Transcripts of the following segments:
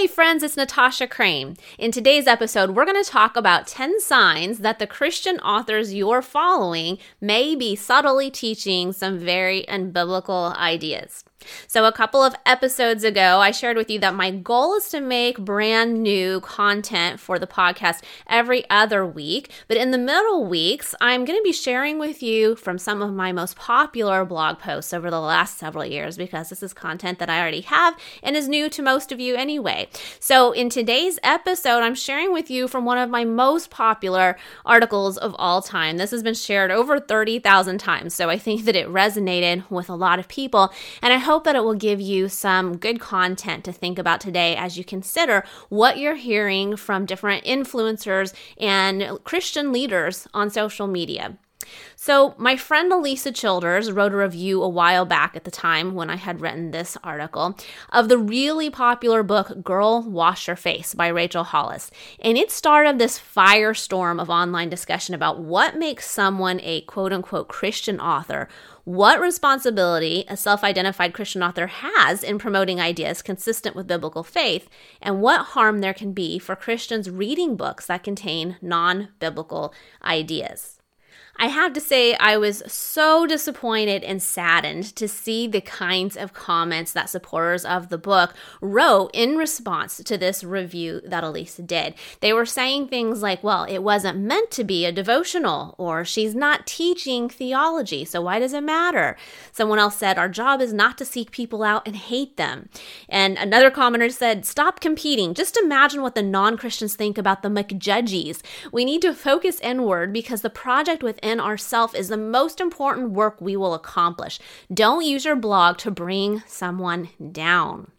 Hey friends, it's Natasha Crain. In today's episode, we're going to talk about 10 signs that the Christian authors you're following may be subtly teaching some very unbiblical ideas. So, a couple of episodes ago, I shared with you that my goal is to make brand new content for the podcast every other week. But in the middle weeks, I'm going to be sharing with you from some of my most popular blog posts over the last several years because this is content that I already have and is new to most of you anyway. So, in today's episode, I'm sharing with you from one of my most popular articles of all time. This has been shared over 30,000 times. So, I think that it resonated with a lot of people. And I hope that it will give you some good content to think about today as you consider what you're hearing from different influencers and Christian leaders on social media. So, my friend Alisa Childers wrote a review a while back at the time when I had written this article of the really popular book Girl Wash Your Face by Rachel Hollis. And it started this firestorm of online discussion about what makes someone a quote unquote Christian author what responsibility a self identified Christian author has in promoting ideas consistent with biblical faith, and what harm there can be for Christians reading books that contain non biblical ideas. I have to say, I was so disappointed and saddened to see the kinds of comments that supporters of the book wrote in response to this review that Alisa did. They were saying things like, well, it wasn't meant to be a devotional, or she's not teaching theology, so why does it matter? Someone else said, our job is not to seek people out and hate them. And another commenter said, stop competing. Just imagine what the non Christians think about the McJudgies. We need to focus inward because the project within within ourself is the most important work we will accomplish. Don't use your blog to bring someone down.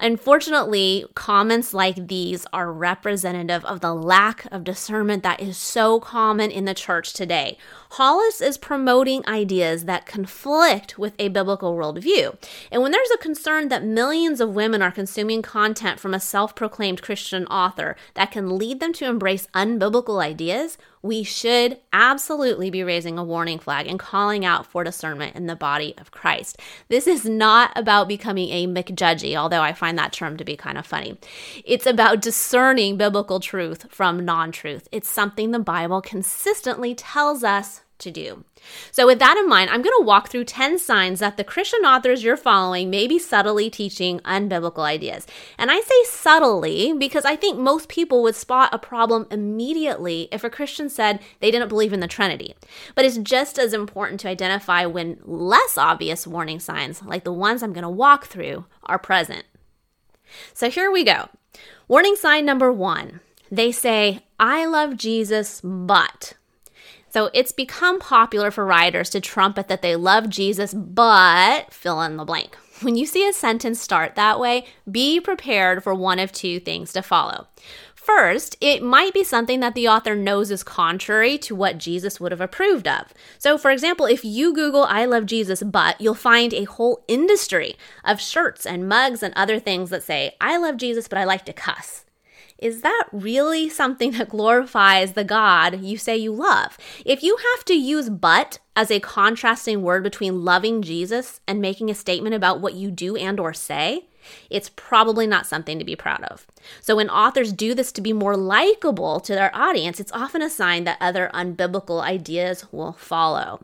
Unfortunately, comments like these are representative of the lack of discernment that is so common in the church today. Hollis is promoting ideas that conflict with a biblical worldview. And when there's a concern that millions of women are consuming content from a self proclaimed Christian author that can lead them to embrace unbiblical ideas, we should absolutely be raising a warning flag and calling out for discernment in the body of Christ. This is not about becoming a McJudgy, although I find that term to be kind of funny. It's about discerning biblical truth from non truth. It's something the Bible consistently tells us to do. So, with that in mind, I'm going to walk through 10 signs that the Christian authors you're following may be subtly teaching unbiblical ideas. And I say subtly because I think most people would spot a problem immediately if a Christian said they didn't believe in the Trinity. But it's just as important to identify when less obvious warning signs, like the ones I'm going to walk through, are present. So, here we go. Warning sign number one they say, I love Jesus, but. So it's become popular for writers to trumpet that they love Jesus, but fill in the blank. When you see a sentence start that way, be prepared for one of two things to follow. First, it might be something that the author knows is contrary to what Jesus would have approved of. So, for example, if you Google I love Jesus, but you'll find a whole industry of shirts and mugs and other things that say, I love Jesus, but I like to cuss is that really something that glorifies the God you say you love? If you have to use but as a contrasting word between loving Jesus and making a statement about what you do and or say, it's probably not something to be proud of. So when authors do this to be more likable to their audience, it's often a sign that other unbiblical ideas will follow.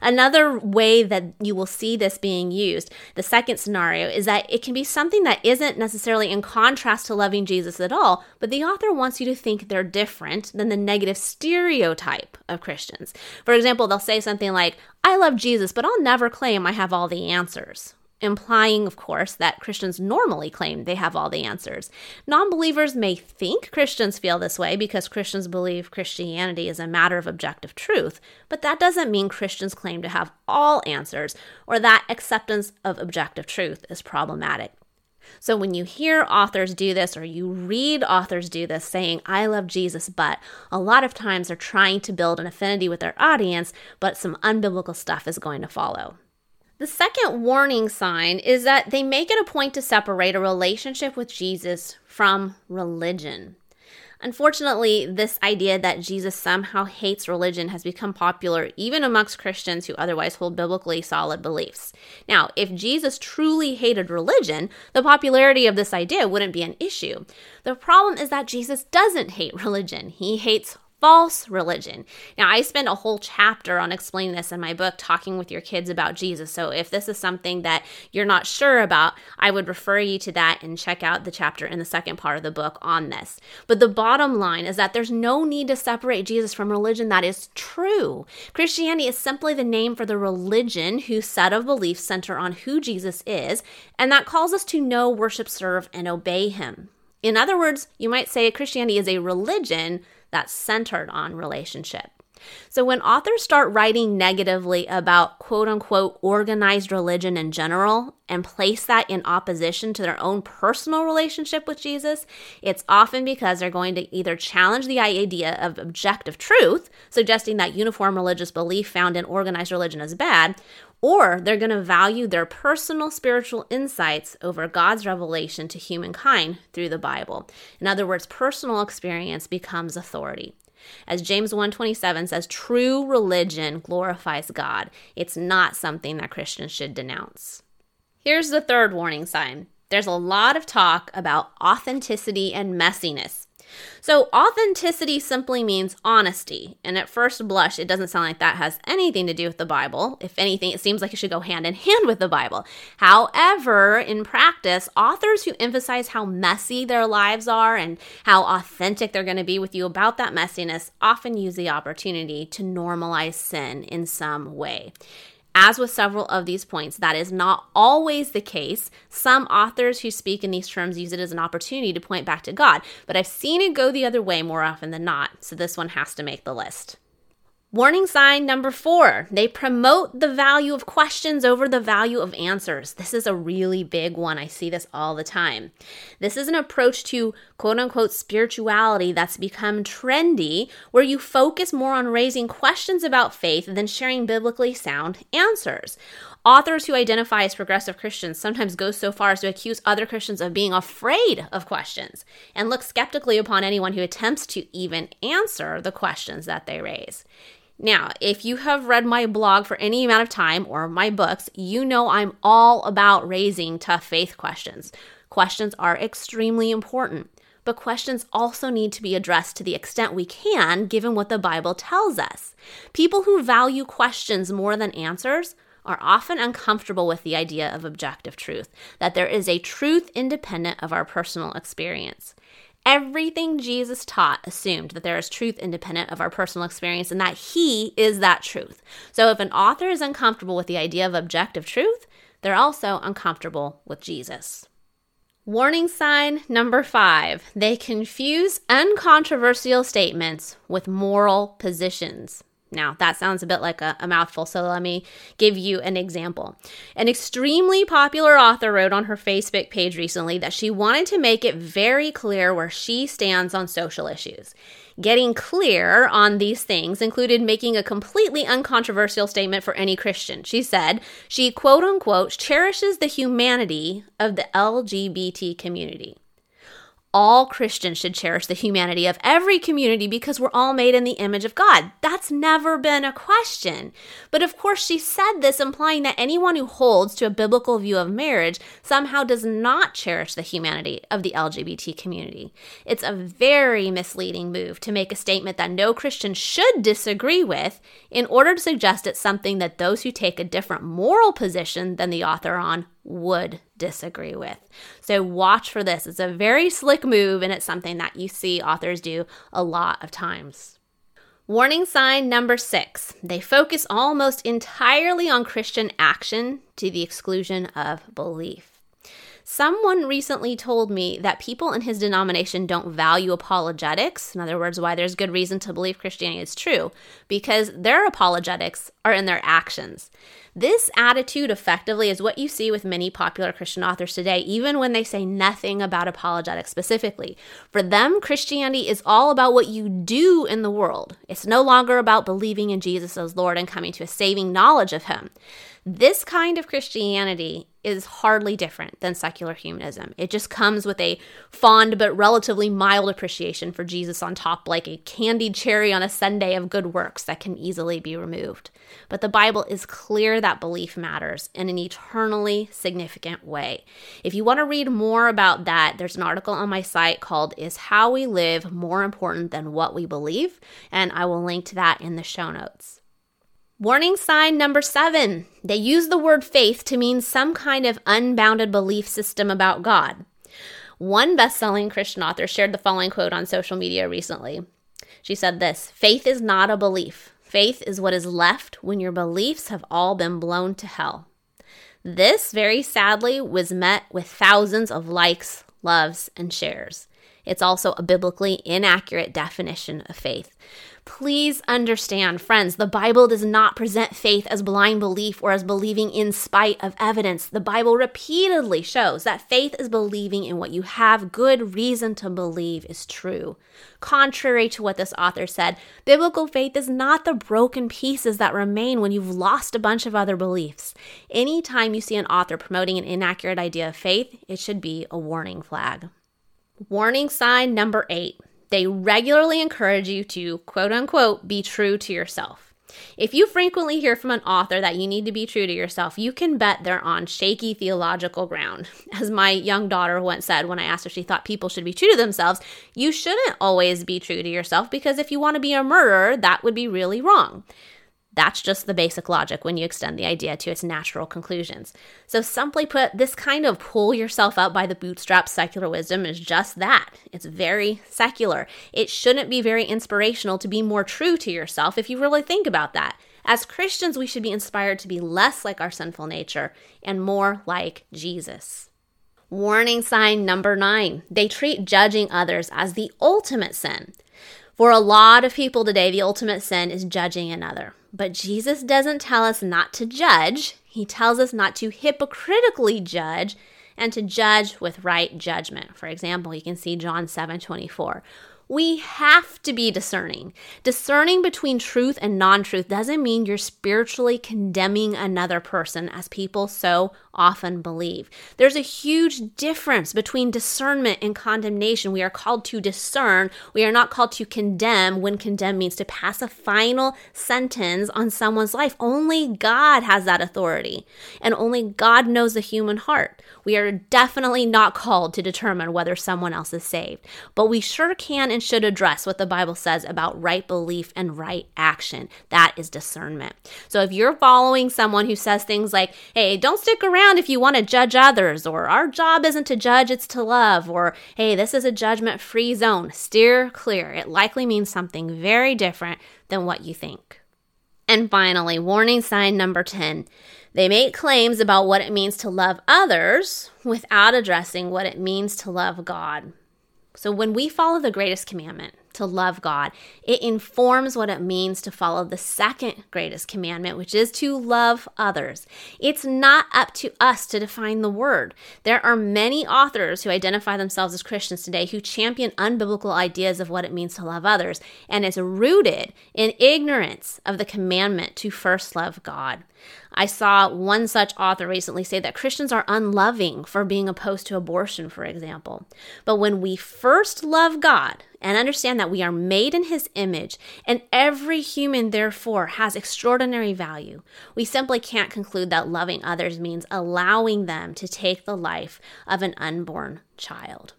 Another way that you will see this being used, the second scenario, is that it can be something that isn't necessarily in contrast to loving Jesus at all, but the author wants you to think they're different than the negative stereotype of Christians. For example, they'll say something like, I love Jesus, but I'll never claim I have all the answers implying, of course, that Christians normally claim they have all the answers. Non believers may think Christians feel this way because Christians believe Christianity is a matter of objective truth, but that doesn't mean Christians claim to have all answers or that acceptance of objective truth is problematic. So when you hear authors do this or you read authors do this saying, I love Jesus, but a lot of times they're trying to build an affinity with their audience, but some unbiblical stuff is going to follow. The second warning sign is that they make it a point to separate a relationship with Jesus from religion. Unfortunately, this idea that Jesus somehow hates religion has become popular even amongst Christians who otherwise hold biblically solid beliefs. Now, if Jesus truly hated religion, the popularity of this idea wouldn't be an issue. The problem is that Jesus doesn't hate religion, he hates false religion. Now, I spend a whole chapter on explaining this in my book, Talking with Your Kids About Jesus. So, if this is something that you're not sure about, I would refer you to that and check out the chapter in the second part of the book on this. But the bottom line is that there's no need to separate Jesus from religion that is true. Christianity is simply the name for the religion whose set of beliefs center on who Jesus is, and that calls us to know, worship, serve, and obey him. In other words, you might say Christianity is a religion that's centered on relationship. So, when authors start writing negatively about quote unquote organized religion in general and place that in opposition to their own personal relationship with Jesus, it's often because they're going to either challenge the idea of objective truth, suggesting that uniform religious belief found in organized religion is bad, or they're going to value their personal spiritual insights over God's revelation to humankind through the Bible. In other words, personal experience becomes authority. As James 127 says, true religion glorifies God. It's not something that Christians should denounce. Here's the third warning sign. There's a lot of talk about authenticity and messiness. So, authenticity simply means honesty. And at first blush, it doesn't sound like that has anything to do with the Bible. If anything, it seems like it should go hand in hand with the Bible. However, in practice, authors who emphasize how messy their lives are and how authentic they're going to be with you about that messiness often use the opportunity to normalize sin in some way. As with several of these points, that is not always the case. Some authors who speak in these terms use it as an opportunity to point back to God, but I've seen it go the other way more often than not, so this one has to make the list. Warning sign number four, they promote the value of questions over the value of answers. This is a really big one. I see this all the time. This is an approach to quote unquote spirituality that's become trendy, where you focus more on raising questions about faith than sharing biblically sound answers. Authors who identify as progressive Christians sometimes go so far as to accuse other Christians of being afraid of questions and look skeptically upon anyone who attempts to even answer the questions that they raise. Now, if you have read my blog for any amount of time or my books, you know I'm all about raising tough faith questions. Questions are extremely important, but questions also need to be addressed to the extent we can, given what the Bible tells us. People who value questions more than answers are often uncomfortable with the idea of objective truth, that there is a truth independent of our personal experience. Everything Jesus taught assumed that there is truth independent of our personal experience and that He is that truth. So if an author is uncomfortable with the idea of objective truth, they're also uncomfortable with Jesus. Warning sign number five they confuse uncontroversial statements with moral positions. Now, that sounds a bit like a, a, mouthful, so let me give you an example. An extremely popular author wrote on her Facebook page recently that she wanted to make it very clear where she stands on social issues. Getting clear on these things included making a completely uncontroversial statement for any Christian. She said she, quote unquote, cherishes the humanity of the LGBT community all Christians should cherish the humanity of every community because we're all made in the image of God. That's never been a question. But of course, she said this implying that anyone who holds to a biblical view of marriage somehow does not cherish the humanity of the LGBT community. It's a very misleading move to make a statement that no Christian should disagree with in order to suggest it's something that those who take a different moral position than the author on would disagree with. So watch for this. It's a very slick move and it's something that you see authors do a lot of times. Warning sign number six they focus almost entirely on Christian action to the exclusion of belief. Someone recently told me that people in his denomination don't value apologetics. In other words, why there's good reason to believe Christianity is true, because their apologetics are in their actions. This attitude effectively is what you see with many popular Christian authors today, even when they say nothing about apologetics specifically. For them, Christianity is all about what you do in the world. It's no longer about believing in Jesus as Lord and coming to a saving knowledge of Him. This kind of Christianity is hardly different than secular humanism. It just comes with a fond but relatively mild appreciation for Jesus on top, like a candied cherry on a sundae of good works that can easily be removed. But the Bible is clear that belief matters in an eternally significant way. If you want to read more about that, there's an article on my site called Is How We Live More Important Than What We Believe? And I will link to that in the show notes. Warning sign number seven they use the word faith to mean some kind of unbounded belief system about God. One best selling Christian author shared the following quote on social media recently. She said this Faith is not a belief. Faith is what is left when your beliefs have all been blown to hell. This, very sadly, was met with thousands of likes, loves, and shares. It's also a biblically inaccurate definition of faith. Please understand, friends, the Bible does not present faith as blind belief or as believing in spite of evidence. The Bible repeatedly shows that faith is believing in what you have good reason to believe is true. Contrary to what this author said, biblical faith is not the broken pieces that remain when you've lost a bunch of other beliefs. Anytime you see an author promoting an inaccurate idea of faith, it should be a warning flag. Warning sign number eight they regularly encourage you to, quote unquote, be true to yourself. If you frequently hear from an author that you need to be true to yourself, you can bet they're on shaky theological ground. As my young daughter once said when I asked if she thought people should be true to themselves, you shouldn't always be true to yourself because if you want to be a murderer, that would be really wrong. That's just the basic logic when you extend the idea to its natural conclusions. So, simply put, this kind of pull yourself up by the bootstraps secular wisdom is just that. It's very secular. It shouldn't be very inspirational to be more true to yourself if you really think about that. As Christians, we should be inspired to be less like our sinful nature and more like Jesus. Warning sign number nine they treat judging others as the ultimate sin. For a lot of people today, the ultimate sin is judging another. But Jesus doesn't tell us not to judge, He tells us not to hypocritically judge and to judge with right judgment. For example, you can see John 7 24. We have to be discerning. Discerning between truth and non truth doesn't mean you're spiritually condemning another person, as people so often believe. There's a huge difference between discernment and condemnation. We are called to discern, we are not called to condemn when condemn means to pass a final sentence on someone's life. Only God has that authority, and only God knows the human heart. We are definitely not called to determine whether someone else is saved, but we sure can and should address what the Bible says about right belief and right action. That is discernment. So if you're following someone who says things like, hey, don't stick around if you want to judge others, or our job isn't to judge, it's to love, or hey, this is a judgment free zone, steer clear. It likely means something very different than what you think. And finally, warning sign number 10 they make claims about what it means to love others without addressing what it means to love God. So when we follow the greatest commandment, to love God, it informs what it means to follow the second greatest commandment, which is to love others. It's not up to us to define the word. There are many authors who identify themselves as Christians today who champion unbiblical ideas of what it means to love others, and it's rooted in ignorance of the commandment to first love God. I saw one such author recently say that Christians are unloving for being opposed to abortion, for example. But when we first love God and understand that we are made in His image and every human, therefore, has extraordinary value, we simply can't conclude that loving others means allowing them to take the life of an unborn child.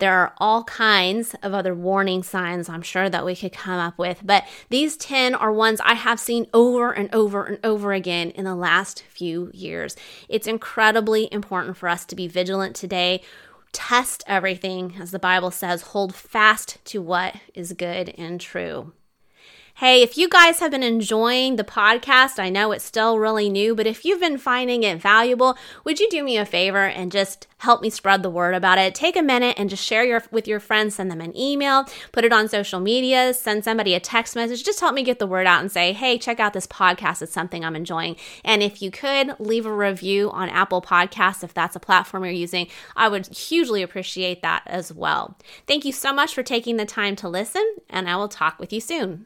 There are all kinds of other warning signs I'm sure that we could come up with, but these 10 are ones I have seen over and over and over again in the last few years. It's incredibly important for us to be vigilant today. Test everything, as the Bible says, hold fast to what is good and true. Hey, if you guys have been enjoying the podcast, I know it's still really new, but if you've been finding it valuable, would you do me a favor and just help me spread the word about it? Take a minute and just share your with your friends, send them an email, put it on social media, send somebody a text message. Just help me get the word out and say, "Hey, check out this podcast. It's something I'm enjoying." And if you could leave a review on Apple Podcasts if that's a platform you're using, I would hugely appreciate that as well. Thank you so much for taking the time to listen, and I will talk with you soon.